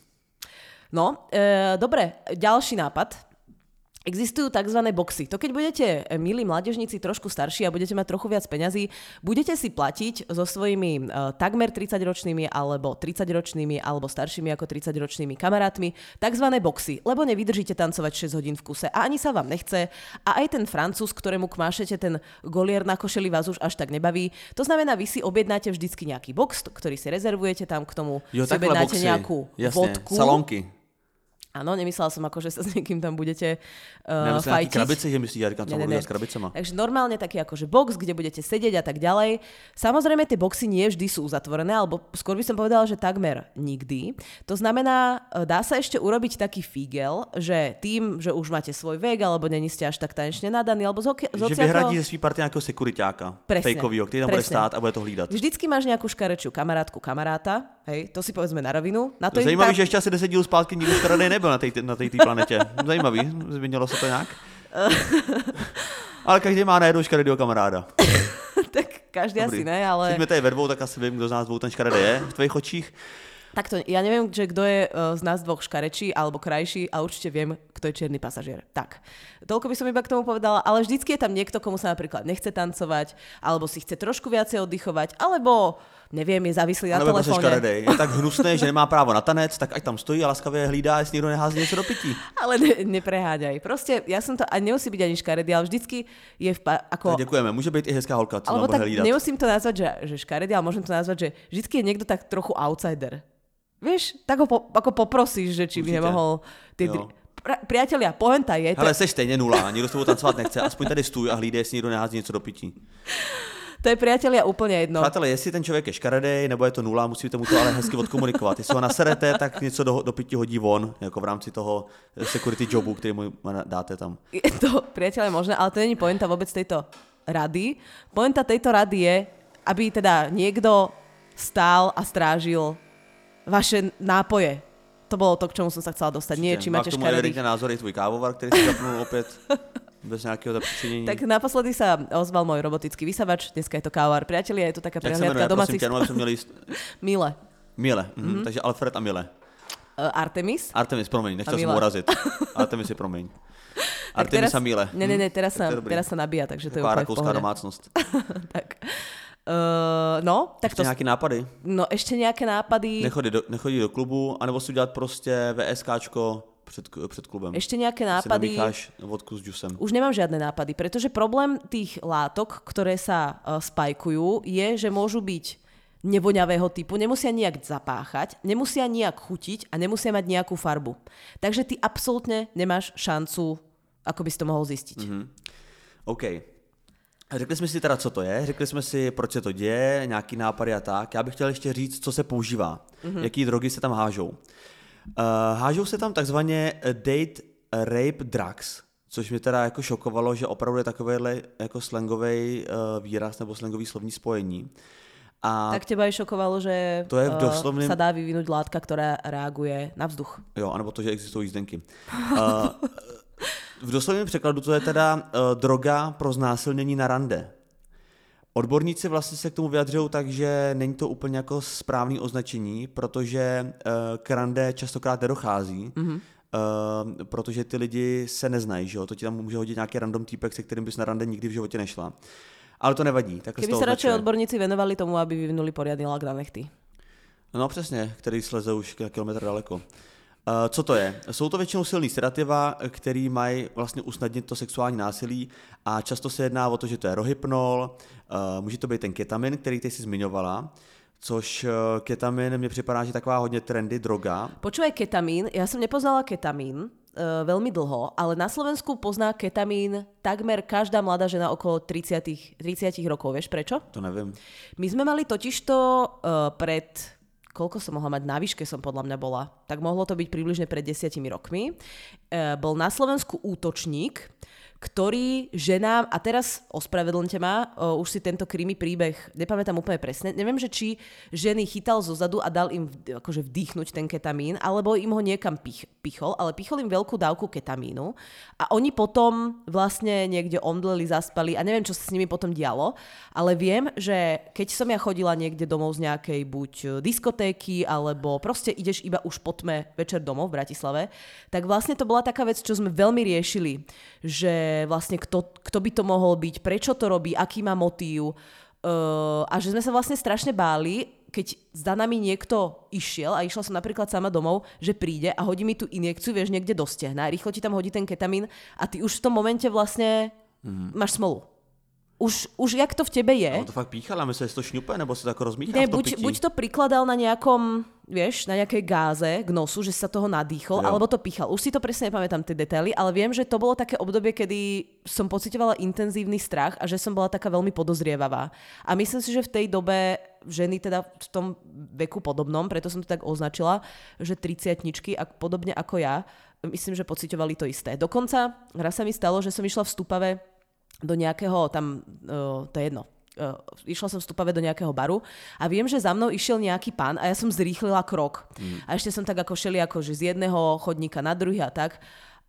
No, e, dobre, ďalší nápad. Existujú tzv. boxy. To keď budete, e, milí mládežníci, trošku starší a budete mať trochu viac peňazí, budete si platiť so svojimi uh, takmer 30-ročnými alebo 30-ročnými alebo staršími ako 30-ročnými kamarátmi tzv. boxy, lebo nevydržíte tancovať 6 hodín v kuse a ani sa vám nechce a aj ten francúz, ktorému kmášete ten golier na košeli vás už až tak nebaví. To znamená, vy si objednáte vždycky nejaký box, ktorý si rezervujete tam k tomu, Jo, si objednáte boxy. nejakú Jasne, vodku. salonky. Áno, nemyslela som ako, že sa s niekým tam budete uh, Nemyslím fajtiť. krabice, že myslíš, ja říkám, co Ne, ne. s krabicama. Takže normálne taký akože box, kde budete sedieť a tak ďalej. Samozrejme, tie boxy nie vždy sú uzatvorené, alebo skôr by som povedala, že takmer nikdy. To znamená, e, dá sa ešte urobiť taký fígel, že tým, že už máte svoj vek, alebo není ste až tak tanečne nadaní, alebo z, oki- z Že vyhradí ze svý party nějakého sekuritáka, Presne, fejkovýho, který tam bude presne. stát a bude to hlídat. Vždycky máš nejakú škarečiu kamarátku, kamaráta, hej, to si povedzme na rovinu. Na to Zajímavý, tam- že ještě asi 10 dílů zpátky škaredej nebyl na té na tej, té planetě. Zajímavý, změnilo se to nějak? Ale každý má na jednou škaredýho kamaráda. tak každý asi ne, ale... Jsme tady ve dvou, tak asi vím, kdo z nás dvou ten škaredý je v tvých očích. Takto, ja neviem, že kto je uh, z nás dvoch škarečí alebo krajší a určite viem, kto je čierny pasažier. Tak, toľko by som iba k tomu povedala, ale vždycky je tam niekto, komu sa napríklad nechce tancovať, alebo si chce trošku viacej oddychovať, alebo neviem, je závislý na prostě telefóne. škaredej. Je tak hnusný, že nemá právo na tanec, tak ať tam stojí a laskavě hlídá, jestli někdo nehází něco do pití. Ale ne, nepreháďaj. Proste ja som to, a nemusí byť ani škaredý, ale vždycky je v, pa, ako... Tak děkujeme, může být i hezká holka, co Alebo tak hlídat. nemusím to nazvať, že, že škaredý, ale môžem to nazvať, že vždycky je niekto tak trochu outsider. Vieš, tak ho po, ako poprosíš, že či by nemohol... Tie, priatelia, poenta je... Hele, jsi stejně nula, nikdo s tebou tancovat nechce, aspoň tady stůj a hlídej, jestli někdo nehází něco do pití. To je priatelia úplne jedno. Přátelé, jestli ten člověk je škaredej, nebo je to nula, musíte mu to ale hezky odkomunikovat. Jestli ho naserete, tak něco do, do pití hodí von, jako v rámci toho security jobu, který mu dáte tam. Je to, priatelia, možné, ale to není poenta vôbec tejto rady. Poenta tejto rady je, aby teda niekto stál a strážil vaše nápoje. To bolo to, k čomu som sa chcela dostať. Nie, či Má máte škaredých. názor i tvůj kávovar, který si zapnul opět bez nějakého zapříčinění. Tak naposledy sa ozval môj robotický vysavač, dneska je to kávár. Priatelia, je tu taká Jak se jmenuje, prehliadka prosím domácich... jenom jsme měli jist- Mile. Mile, mhm. takže Alfred a Mile. Uh, Artemis. Artemis, promiň, nechtěl jsem Mile. urazit. Artemis je promiň. Artemis a Mile. Ne, ne, ne, Hm, teraz to sa, teraz sa nabíja, takže to je úplne pohode. domácnost. tak. Uh, no, tak Ještě to... nějaký nápady? No ešte nejaké nápady. Nechodí do, nechodí do klubu, anebo si udělat prostě VSKčko před, před klubem. Ešte nejaké nápady. vodku s džusem. Už nemám žiadne nápady, pretože problém tých látok, ktoré sa uh, spajkujú, je, že môžu byť nevoňavého typu, nemusia nejak zapáchať, nemusia nejak chutiť a nemusia mať nejakú farbu. Takže ty absolútne nemáš šancu, ako by si to mohol zistiť. Mm-hmm. OK. Řekli jsme si teda, co to je, řekli jsme si, proč se to děje, nějaký nápady a tak. Já bych chtěl ještě říct, co se používá, mm-hmm. jaký drogy se tam hážou. Uh, hážou se tam takzvaně eh, date rape drugs, což mě teda jako šokovalo, že opravdu je takovýhle jako slangový uh, výraz nebo slangový slovní spojení. A Tak teba aj šokovalo, že To je v eh, doslovném- sa dá vyvinúť látka, ktorá reaguje na vzduch. Jo, anebo to, že existují jízdenky. Uh, v doslovném překladu to je teda uh, droga pro znásilnění na rande. Odborníci vlastně se k tomu vyjadřují tak, že není to úplně jako správný označení, protože uh, k rande častokrát nedochází, mm-hmm. uh, protože ty lidi se neznají, že jo? To ti tam může hodit nějaký random týpek, se kterým bys na rande nikdy v životě nešla. Ale to nevadí. Takhle Keby se radšej označuje. odborníci venovali tomu, aby vyvinuli poriadny lak na nechty. No přesně, který sleze už na kilometr daleko. Uh, co to je? Jsou to většinou silný sedativa, který mají vlastně usnadnit to sexuální násilí a často se jedná o to, že to je rohypnol, uh, může to být ten ketamin, který ty si zmiňovala, což uh, ketamin mi připadá, že taková hodně trendy droga. Počúvaj ketamín, ja som nepoznala ketamín uh, veľmi dlho, ale na Slovensku pozná ketamín takmer každá mladá žena okolo 30, 30 rokov. Vieš prečo? To nevím. My sme mali totižto uh, pred koľko som mohla mať, na výške som podľa mňa bola, tak mohlo to byť približne pred desiatimi rokmi. Uh, bol na Slovensku útočník, ktorý ženám, a teraz ospravedlňte ma, uh, už si tento krimi príbeh, nepamätám úplne presne, neviem, že či ženy chytal zo zadu a dal im akože vdýchnuť ten ketamín, alebo im ho niekam pich, pichol, ale pichol im veľkú dávku ketamínu a oni potom vlastne niekde omdleli, zaspali a neviem, čo sa s nimi potom dialo, ale viem, že keď som ja chodila niekde domov z nejakej buď diskotéky, alebo proste ideš iba už po tme večer domov v Bratislave, tak vlastne to bola taká vec, čo sme veľmi riešili, že vlastne kto, kto by to mohol byť, prečo to robí, aký má motív uh, a že sme sa vlastne strašne báli, keď za nami niekto išiel a išla som napríklad sama domov, že príde a hodí mi tú injekciu, vieš, niekde do stehna, rýchlo ti tam hodí ten ketamín a ty už v tom momente vlastne mm. máš smolu už, už jak to v tebe je. A on to fakt píchal a myslel, že to šňupe, nebo se to ako rozmíchal ne, buď, buď to prikladal na nejakom, vieš, na nejakej gáze k nosu, že sa toho nadýchol, jo. alebo to píchal. Už si to presne nepamätám tie detaily, ale viem, že to bolo také obdobie, kedy som pocitovala intenzívny strach a že som bola taká veľmi podozrievavá. A myslím si, že v tej dobe ženy teda v tom veku podobnom, preto som to tak označila, že 30 a podobne ako ja, myslím, že pocitovali to isté. Dokonca raz sa mi stalo, že som išla v Stupave do nejakého tam, uh, to je jedno, uh, išla som vstupave do nejakého baru a viem, že za mnou išiel nejaký pán a ja som zrýchlila krok. Mm. A ešte som tak ako šeli ako že z jedného chodníka na druhý a tak.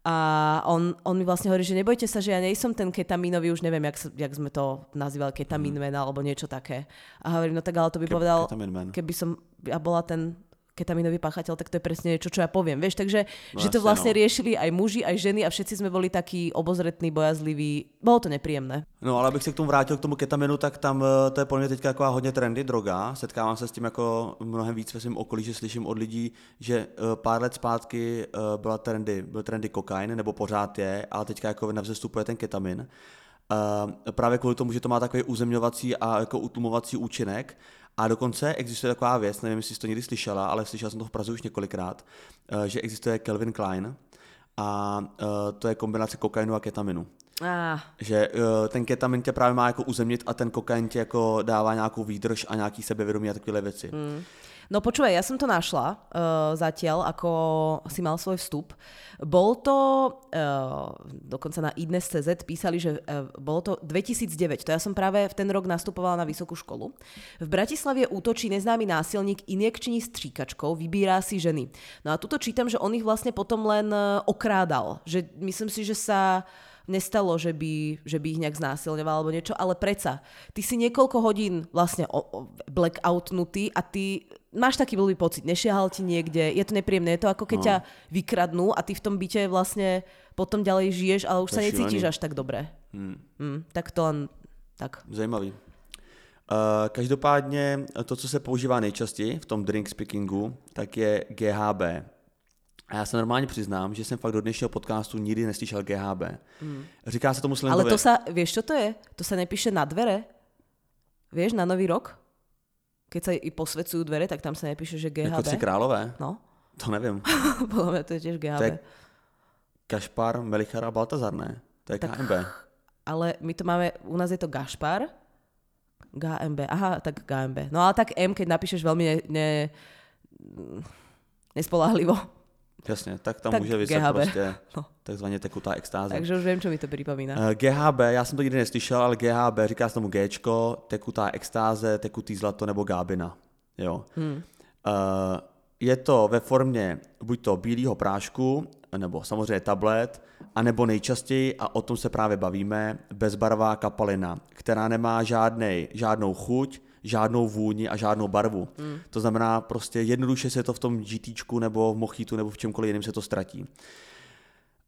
A on, on mi vlastne hovorí, že nebojte sa, že ja nie som ten ketamínový, už neviem, jak, jak sme to nazývali, ketamín mm. alebo niečo také. A hovorím, no tak ale to by Ke, povedal, keby som ja bola ten ketaminový páchateľ, tak to je presne niečo, čo ja poviem. Vieš, takže no, že to vlastne no. riešili aj muži, aj ženy a všetci sme boli takí obozretní, bojazliví. Bolo to nepříjemné. No ale abych se k tomu vrátil, k tomu ketaminu, tak tam eh, to je podle mě teďka taková hodně trendy droga. Setkávám se s tím jako mnohem víc ve svém okolí, že slyším od lidí, že eh, pár let zpátky eh, byla trendy, byl trendy kokain, nebo pořád je, ale teďka jako na vzestupu je ten ketamin. právě kvůli tomu, že to má takový uzemňovací a jako utlumovací účinek a dokonce existuje taková věc, nevím, jestli jsi to někdy slyšela, ale slyšela jsem to v Praze už několikrát, eh, že existuje Kelvin Klein a eh, to je kombinace kokainu a ketaminu. Ah. Že uh, ten ketamin tě právě má jako uzemnit a ten kokain tě jako dává nějakou výdrž a nějaký sebevědomí a takové věci. Mm. No počúvaj, ja som to našla uh, zatiaľ, ako si mal svoj vstup. Bol to, uh, dokonca na idnes.cz písali, že uh, bolo to 2009, to ja som práve v ten rok nastupovala na vysokú školu. V Bratislave útočí neznámy násilník injekční stříkačkou, vybírá si ženy. No a tuto čítam, že on ich vlastne potom len okrádal. Že myslím si, že sa nestalo, že by, že by ich nejak znásilňoval alebo niečo, ale preca. Ty si niekoľko hodín vlastne blackoutnutý a ty máš taký blbý pocit, nešiahal ti niekde, je to nepríjemné, je to ako keď no. ťa vykradnú a ty v tom byte vlastne potom ďalej žiješ, ale už to sa necítiš až tak dobre. Hmm. Hmm, tak to len tak. Zajímavý. Uh, každopádně to, co se používá nejčastěji v tom drink speakingu, tak je GHB. A já se normálně přiznám, že jsem fakt do dnešního podcastu nikdy neslyšel GHB. Hmm. Říká se tomu slangově... Ale to sa, vieš čo to je? To sa nepíše na dvere? Vieš, na nový rok? Keď sa i posvedcujú dvere, tak tam sa nepíše, že GHB. Jako králové? No. To nevím. Podľa mňa to je tiež GHB. To je Kašpar, Melichar a Baltazar, ne? To je tak, KMB. Ale my to máme, u nás je to Gašpar, GMB, aha, tak GMB. No ale tak M, keď napíšeš veľmi ne, ne, nespolahlivo, Jasně, tak tam tak může vyset prostě no. takzvaně tekutá extáze. Takže už vím, co mi to připomíná. Uh, eh, GHB, já jsem to nikdy neslyšel, ale GHB říká se tomu G, tekutá extáze, tekutý zlato nebo gábina. Jo. Hmm. Uh, je to ve formě buď to bílého prášku, nebo samozřejmě tablet, anebo nejčastěji, a o tom se právě bavíme, bezbarvá kapalina, která nemá žádnej, žádnou chuť, žádnou vůni a žádnou barvu. Mm. To znamená, prostě jednoduše se to v tom GT nebo v mochitu nebo v čemkoliv jiném se to ztratí.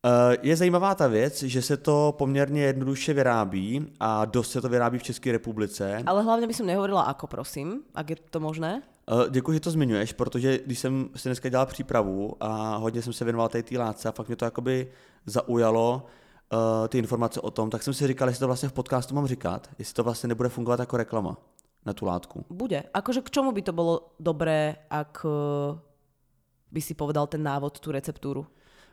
Eh, je zajímavá ta věc, že se to poměrně jednoduše vyrábí a dost se to vyrábí v České republice. Ale hlavně bych nehovorila ako, prosím, ak je to možné. Eh, děkuji, že to zmiňuješ, protože když jsem si dneska dělal přípravu a hodně jsem se věnoval té látce a fakt mě to jakoby zaujalo, uh, ty informace o tom, tak jsem si říkal, jestli to vlastně v podcastu mám říkat, jestli to vlastně nebude fungovat jako reklama na tú látku. Bude. Akože k čomu by to bolo dobré, ak eh, by si povedal ten návod, tú receptúru?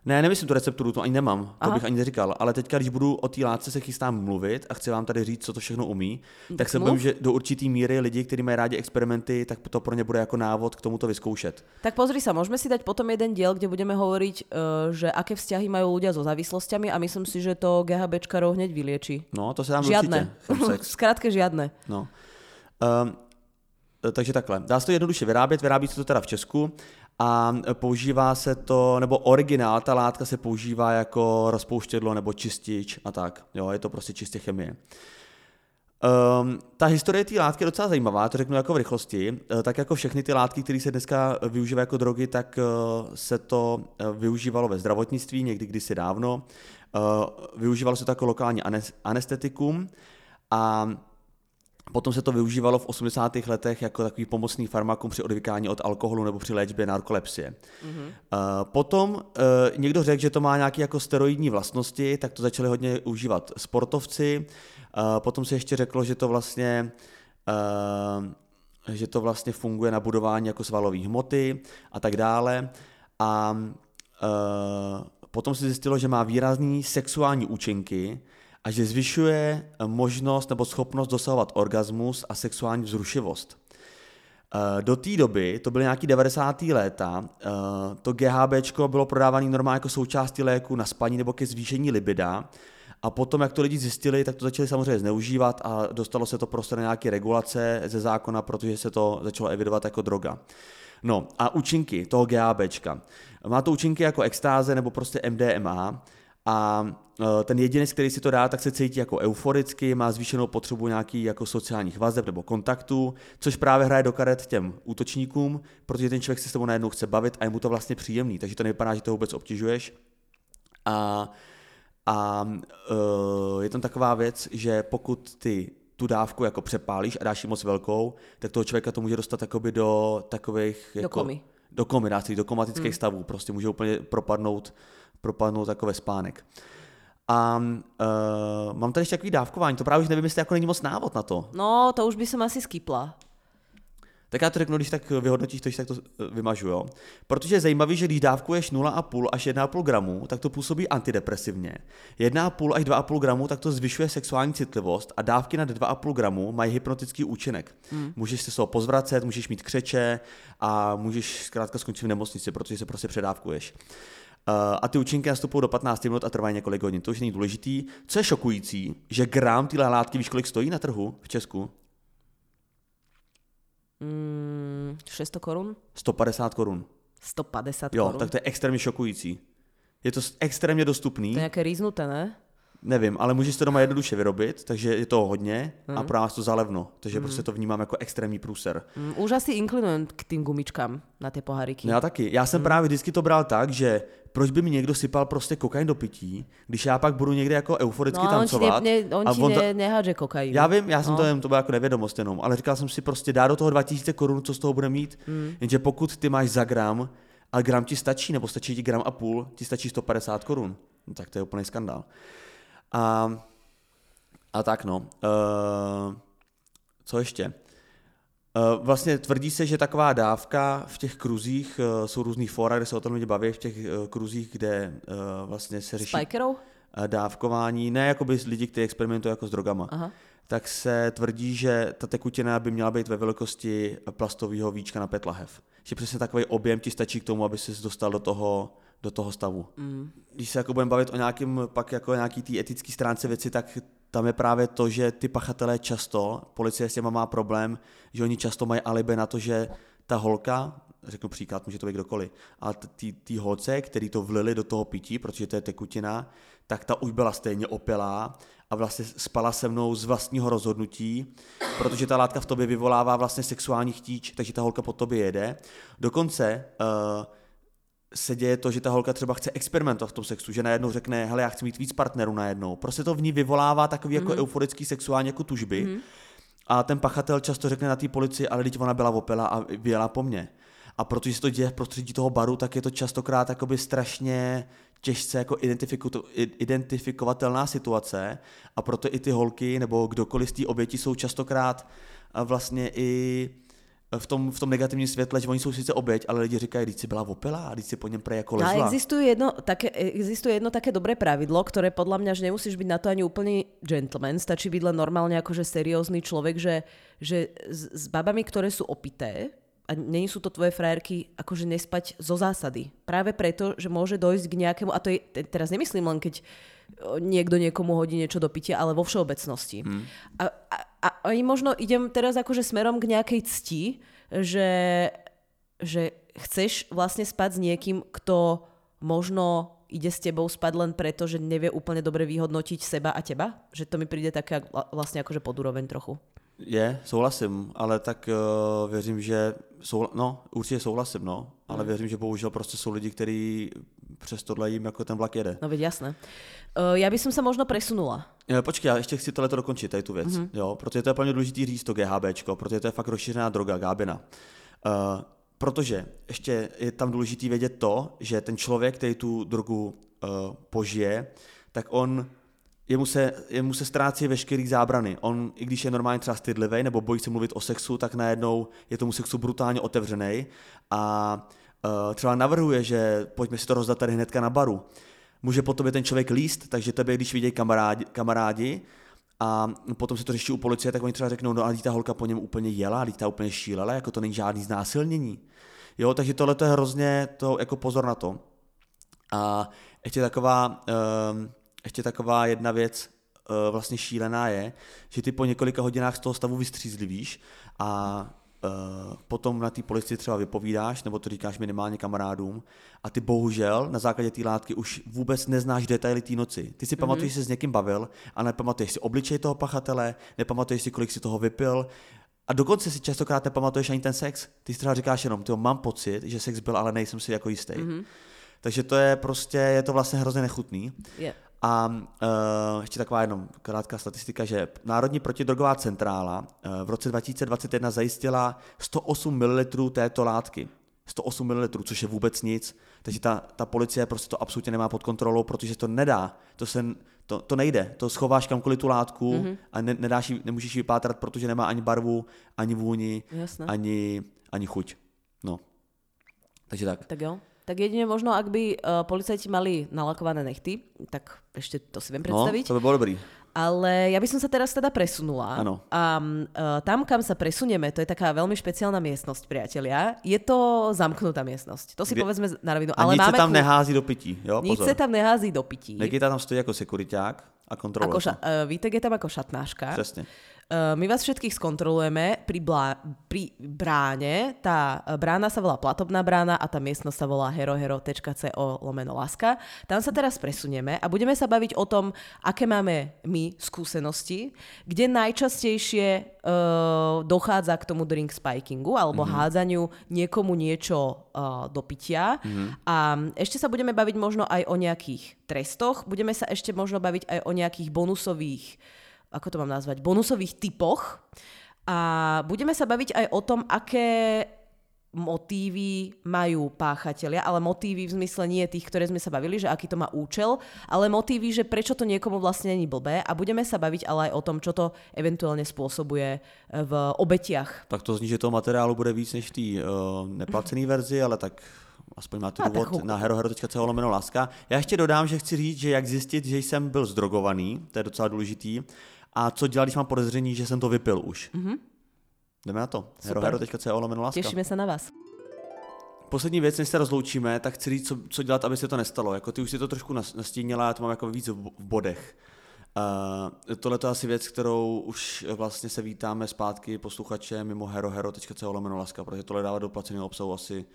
Ne, nemyslím tu recepturu, to ani nemám, to Aha. bych ani neříkal, ale teďka, když budu o té látce se chystám mluvit a chci vám tady říct, co to všechno umí, tak se bojím, že do určitý míry lidi, kteří mají rádi experimenty, tak to pro ně bude jako návod k tomuto vyzkoušet. Tak pozri sa, môžeme si dať potom jeden diel, kde budeme hovoriť, eh, že aké vzťahy majú ľudia so závislostiami a myslím si, že to GHBčkarov hneď vylieči. No, to se dám Žiadne. určitě. Chemsex. Zkrátke žiadne. No. Um, takže takhle. Dá se to jednoduše vyrábět, vyrábí se to teda v Česku a používá se to, nebo originál, ta látka se používá jako rozpouštědlo nebo čistič a tak. Jo, je to prostě čistě chemie. Um, ta historie té látky je docela zajímavá, to řeknu jako v rychlosti. Eh, Tak jako všechny ty látky, které se dneska využívají jako drogy, tak eh, se to využívalo ve zdravotnictví někdy kdysi dávno. Eh, Využívalo se to jako lokální anes- anestetikum a Potom se to využívalo v 80. letech jako takový pomocný farmakum při odvykání od alkoholu nebo při léčbě narkolepsie. Mm-hmm. Potom uh, někdo řekl, že to má nějaké jako steroidní vlastnosti, tak to začali hodně užívat sportovci. Uh, potom se ještě řeklo, že to vlastně uh, že to vlastně funguje na budování jako svalové hmoty a tak dále. A uh, potom se zjistilo, že má výrazný sexuální účinky a že zvyšuje eh, možnost nebo schopnost dosahovat orgasmus a sexuální vzrušivost. Eh, Do té doby, to byly nějaký 90. léta, eh, to GHB bylo prodávané normálně jako součástí léku na spaní nebo ke zvýšení libida. A potom, jak to lidi zjistili, tak to začali samozřejmě zneužívat a dostalo se to prostě na nějaké regulace ze zákona, protože se to začalo evidovat jako droga. No a účinky toho GHBčka. Má to účinky jako extáze nebo prostě MDMA a e, ten jedinec, který si to dá, tak se cítí jako euforicky, má zvýšenou potřebu nějakých jako sociálních vazeb nebo kontaktů, což právě hraje do karet těm útočníkům, protože ten člověk se s tebou najednou chce bavit a je mu to vlastně příjemný, takže to nevypadá, že to vůbec obtěžuješ. A, a uh, je tam taková věc, že pokud ty tu dávku jako přepálíš a dáš ji moc velkou, tak toho člověka to může dostat jakoby do takových... Do Jako, komy. Do komy, dá do komatických hmm. stavů, prostě může úplně propadnout, propadnout takové spánek. A uh, mám tady ještě takový dávkování, to právě už nevím, jestli jako není moc návod na to. No, to už by som asi skipla. Tak já to řeknu, když tak vyhodnotíš to, když tak to eh, vymažu, jo. Protože je zajímavý, že když dávkuješ 0,5 až 1,5 gramu, tak to působí antidepresivně. 1,5 až 2,5 gramu, tak to zvyšuje sexuální citlivost a dávky nad 2,5 gramu mají hypnotický účinek. Hmm. Můžeš se z toho pozvracet, můžeš mít křeče a můžeš zkrátka skončit v nemocnici, protože se prostě předávkuješ. Uh, a ty účinky nastupují do 15 minut a trvají několik hodin. To už není důležitý. Co je šokující, že gram téhle látky, víš, kolik stojí na trhu v Česku? Mm, 600 korun? 150 korun. 150 Jo, korun. tak to je extrémně šokující. Je to extrémně dostupný, To je nejaké rýznuté, ne? Nevím, ale můžeš to doma jednoduše vyrobit, takže je to hodně Mhm. a pro nás to zalevno, takže prostě to vnímám jako extrémní průser. Mm, už asi inklinujem k tým gumičkám na tie poháriky. Já taky. Já jsem právě vždycky to bral tak, že proč by mi někdo sypal prostě kokain do pití, když já pak budu někde jako euforicky no a on ti, ne, tancovat. on a ti on ne, nehádže kokain. Já vím, já jsem No. to jen, to byla jako nevědomost jenom, ale říkal jsem si prostě dá do toho 2000 korun, co z toho bude mít. Mm. Jenže pokud ty máš za gram a gram ti stačí, nebo stačí ti gram a půl, ti stačí 150 korun. No, tak to je úplný skandál. A, a tak no. Uh, co ještě? Uh, vlastně tvrdí se, že taková dávka v těch kruzích, uh, jsou různý fora, kde se o tom lidi baví, v těch uh, kruzích, kde vlastně se řeší Spikerov? uh, dávkování, ne jako by lidi, kteří experimentují jako s drogama, Aha. tak se tvrdí, že ta tekutina by měla být ve velikosti plastového víčka na pět lahev. Že přesně takový objem ti stačí k tomu, aby se dostal do toho, do toho stavu. Mm. Když se jako budeme bavit o nějakým, pak jako nějaký té etické stránce věci, tak tam je právě to, že ty pachatelé často, policie s těma má problém, že oni často mají alibi na to, že ta holka, řeknu příklad, může to být kdokoliv, a ty holce, který to vlili do toho pití, protože to je tekutina, tak ta už byla stejně opilá a vlastně spala se mnou z vlastního rozhodnutí, protože ta látka v tobě vyvolává vlastně sexuální chtíč, takže ta holka po tobě jede. Dokonce uh, se děje to, že ta holka třeba chce experimentovat v tom sexu, že najednou řekne, hele, já chci mít víc partnerů najednou. Prostě to v ní vyvolává takový mm-hmm. jako euforický sexuální jako tužby. Mm-hmm. A ten pachatel často řekne na té policii, ale teď ona byla opela a vyjela po mně. A protože se to děje v prostředí toho baru, tak je to častokrát jakoby strašně těžce jako identifikovatelná situace a proto i ty holky nebo kdokoliv z té oběti jsou častokrát vlastně i v tom, v tom negativním světle, že oni jsou sice oběť, ale lidi říkají, když si byla a když si po něm prej jako lezla. Ale existuje jedno, také, existuje jedno také dobré pravidlo, ktoré podľa mňa, že nemusíš byť na to ani úplný gentleman, stačí byť len normálne akože seriózny človek, že, že s, s babami, ktoré sú opité, a nie sú to tvoje frajerky, akože nespať zo zásady. Práve preto, že môže dojsť k nejakému, a to je, teraz nemyslím len keď niekto niekomu hodí niečo do pitia, ale vo všeobecnosti. Hmm. A, a, a možno idem teraz akože smerom k nejakej cti, že, že chceš vlastne spať s niekým, kto možno ide s tebou spať len preto, že nevie úplne dobre vyhodnotiť seba a teba? Že to mi príde také vlastne akože pod úroveň trochu. Je, souhlasím, ale tak uh, věřím, že souhla- no, určitě souhlasím, no, ale hmm. věřím, že bohužel prostě jsou lidi, kteří přes tohle jim jako ten vlak jede. No veď jasné. Uh, já bych se možno presunula. Je, počkej, já ještě chci tohle dokončit, tady tu věc, mm-hmm. jo, protože to je plně důležitý říct to GHBčko, protože to je fakt rozšířená droga, gábina. Uh, protože ještě je tam důležitý vědět to, že ten člověk, který tu drogu uh, požije, tak on jemu se, jemu se ztrácí veškerý zábrany. On, i když je normálně třeba stydlivý nebo bojí se mluvit o sexu, tak najednou je tomu sexu brutálně otevřený a uh, třeba navrhuje, že pojďme si to rozdat tady hnedka na baru. Může po tobě ten člověk líst, takže tebe, když vidějí kamarádi, kamarádi a potom se to řeší u policie, tak oni třeba řeknou, no a ta holka po něm úplně jela, ta úplně šílela, jako to není žádný znásilnění. Jo, takže tohle je hrozně to, jako pozor na to. A ještě taková, uh, ještě taková jedna věc uh, vlastně šílená je, že ty po několika hodinách z toho stavu vystřízlivíš a uh, potom na té policii třeba vypovídáš, nebo to říkáš minimálně kamarádům a ty bohužel na základě té látky už vůbec neznáš detaily té noci. Ty si mm-hmm. pamatuješ, že jsi s někým bavil a nepamatuješ si obličej toho pachatele, nepamatuješ si, kolik si toho vypil, a dokonce si častokrát nepamatuješ ani ten sex. Ty si třeba říkáš jenom, ty mám pocit, že sex byl, ale nejsem si jako jistý. Mm-hmm. Takže to je prostě, je to vlastně hrozně nechutný. Yeah. A uh, ještě taková jenom krátká statistika, že Národní protidrogová centrála uh, v roce 2021 zajistila 108 ml této látky. 108 ml, což je vůbec nic. Takže ta, ta policie prostě to absolutně nemá pod kontrolou, protože to nedá. To, se, to, to nejde. To schováš kamkoliv tu látku mm-hmm. a ne, nedáš jí, nemůžeš ji vypátrat, protože nemá ani barvu, ani vůni, ani, ani chuť. No. Takže tak. Tak jo. Tak jedine možno, ak by uh, policajti mali nalakované nechty, tak ešte to si viem predstaviť. No, to by bolo dobrý. Ale ja by som sa teraz teda presunula. Ano. A uh, tam, kam sa presunieme, to je taká veľmi špeciálna miestnosť, priatelia. Je to zamknutá miestnosť. To si Kde... povedzme na rovinu. Ale nič máme sa tam nehází do pití, jo? Nič sa tam nehází do pití. Nikita tam stojí ako sekuriťák a kontroluje ako ša- uh, Vítek je tam ako šatnáška. Presne. Uh, my vás všetkých skontrolujeme pri, blá, pri bráne. Tá brána sa volá platobná brána a tá miestnosť sa volá herohero.co lomeno laska. Tam sa teraz presunieme a budeme sa baviť o tom, aké máme my skúsenosti, kde najčastejšie uh, dochádza k tomu drink spikingu alebo mm-hmm. hádzaniu niekomu niečo uh, do pitia. Mm-hmm. A ešte sa budeme baviť možno aj o nejakých trestoch, budeme sa ešte možno baviť aj o nejakých bonusových ako to mám nazvať, bonusových typoch. A budeme sa baviť aj o tom, aké motívy majú páchatelia, ale motívy v zmysle nie tých, ktoré sme sa bavili, že aký to má účel, ale motívy, že prečo to niekomu vlastne není blbé a budeme sa baviť ale aj o tom, čo to eventuálne spôsobuje v obetiach. Tak to zní, že toho materiálu bude víc než v té uh, neplacené verzi, ale tak aspoň máte důvod na herohero.co lomeno láska. Já ještě dodám, že chci říct, že jak zjistit, že jsem byl zdrogovaný, to je docela důležitý, a co dělat, když mám podezření, že jsem to vypil už. Mm-hmm. Jdeme na to. Herohero.co lomeno láska. Těšíme se na vás. Poslední věc, než se rozloučíme, tak chci říct, co, co dělat, aby se to nestalo. Jako ty už si to trošku nastínila, já to mám jako víc v, v bodech. Uh, tohle je asi věc, kterou už vlastně se vítáme zpátky posluchače mimo herohero.co lomeno laska, protože tohle dává do placeného obsahu asi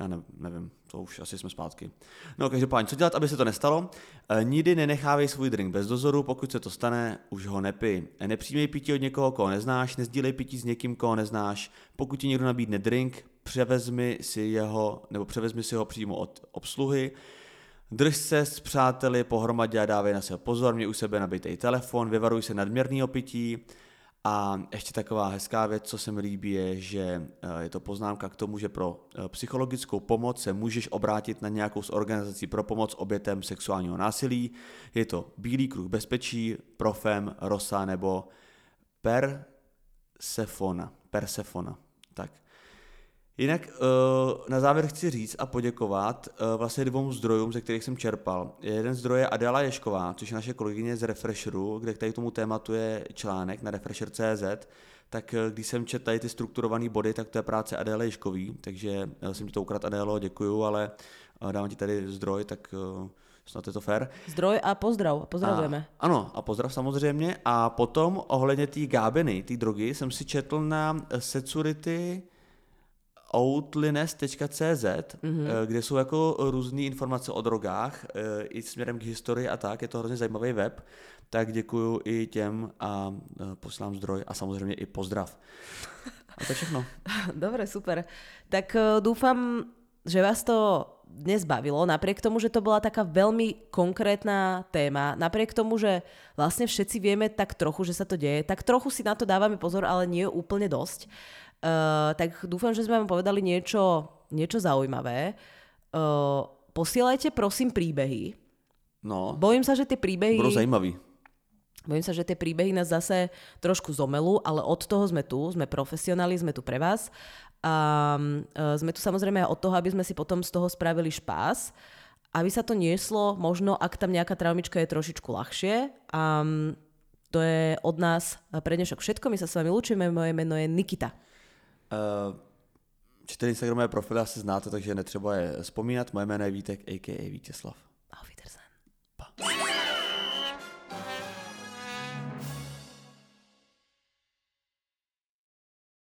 já ne, nevím, to už asi jsme zpátky. No každopádně, co dělat, aby se to nestalo? E, nikdy nenechávej svůj drink bez dozoru, pokud se to stane, už ho nepij. E, nepřijímej pití od někoho, koho neznáš, nezdílej pití s někým, koho neznáš. Pokud ti někdo nabídne drink, převezmi si jeho, nebo převezmi si ho přímo od obsluhy. Drž se s přáteli pohromadě a dávej na sebe pozor, mě u sebe nabitej telefon, vyvaruj se nadměrného pití, a ještě taková hezká věc, co se mi líbí, je, že eh, je to poznámka k tomu, že pro eh, psychologickou pomoc se můžeš obrátit na nějakou z organizací pro pomoc obětem sexuálního násilí. Je to Bílý kruh bezpečí, Profem, Rosa nebo Persefona. Persefona. Tak. Jinak eh, na závěr chci říct a poděkovat eh, vlastně dvou zdrojům, ze kterých jsem čerpal. Jeden zdroj je Adela Ješková, což je naše kolegyně z Refresheru, kde k tady tomu tématu je článek na refresher.cz, tak eh, když jsem četl tady ty strukturované body, tak to je práce Adéla Ješkový, takže jsem ti to ukradl Adélo, děkuju, ale dávám ti tady zdroj, tak snad je to fér. Zdroj a pozdrav, pozdravujeme. A, ano, a pozdrav samozřejmě. A potom ohledně té gábiny, té drogy, jsem si četl na Security outlines.cz, mm-hmm. kde jsou jako různé informace o drogách, eh, i směrem k historii a tak, je to hrozně zajímavý web, tak děkuju i těm a eh, poslám zdroj a samozřejmě i pozdrav. A to všechno. Dobre, super. Tak dúfam, že vás to dnes bavilo, napriek tomu, že to bola taká veľmi konkrétna téma, napriek tomu, že vlastne všetci vieme tak trochu, že sa to deje, tak trochu si na to dávame pozor, ale nie úplne dosť. Uh, tak dúfam, že sme vám povedali niečo, niečo zaujímavé. Uh, posielajte prosím príbehy. No. Bojím sa, že tie príbehy... Budú zaujímavý. Bojím sa, že tie príbehy nás zase trošku zomelú, ale od toho sme tu, sme profesionáli, sme tu pre vás. A uh, sme tu samozrejme aj od toho, aby sme si potom z toho spravili špás, aby sa to nieslo, možno ak tam nejaká traumička je trošičku ľahšie. Um, to je od nás pre dnešok všetko. My sa s vami lúčime. Moje meno je Nikita. Eh, Čtyři Instagramové profily asi znáte, takže netřeba je vzpomínat. Moje jméno je Vítek, a.k.a. Vítězslav. Auf Wiedersehen.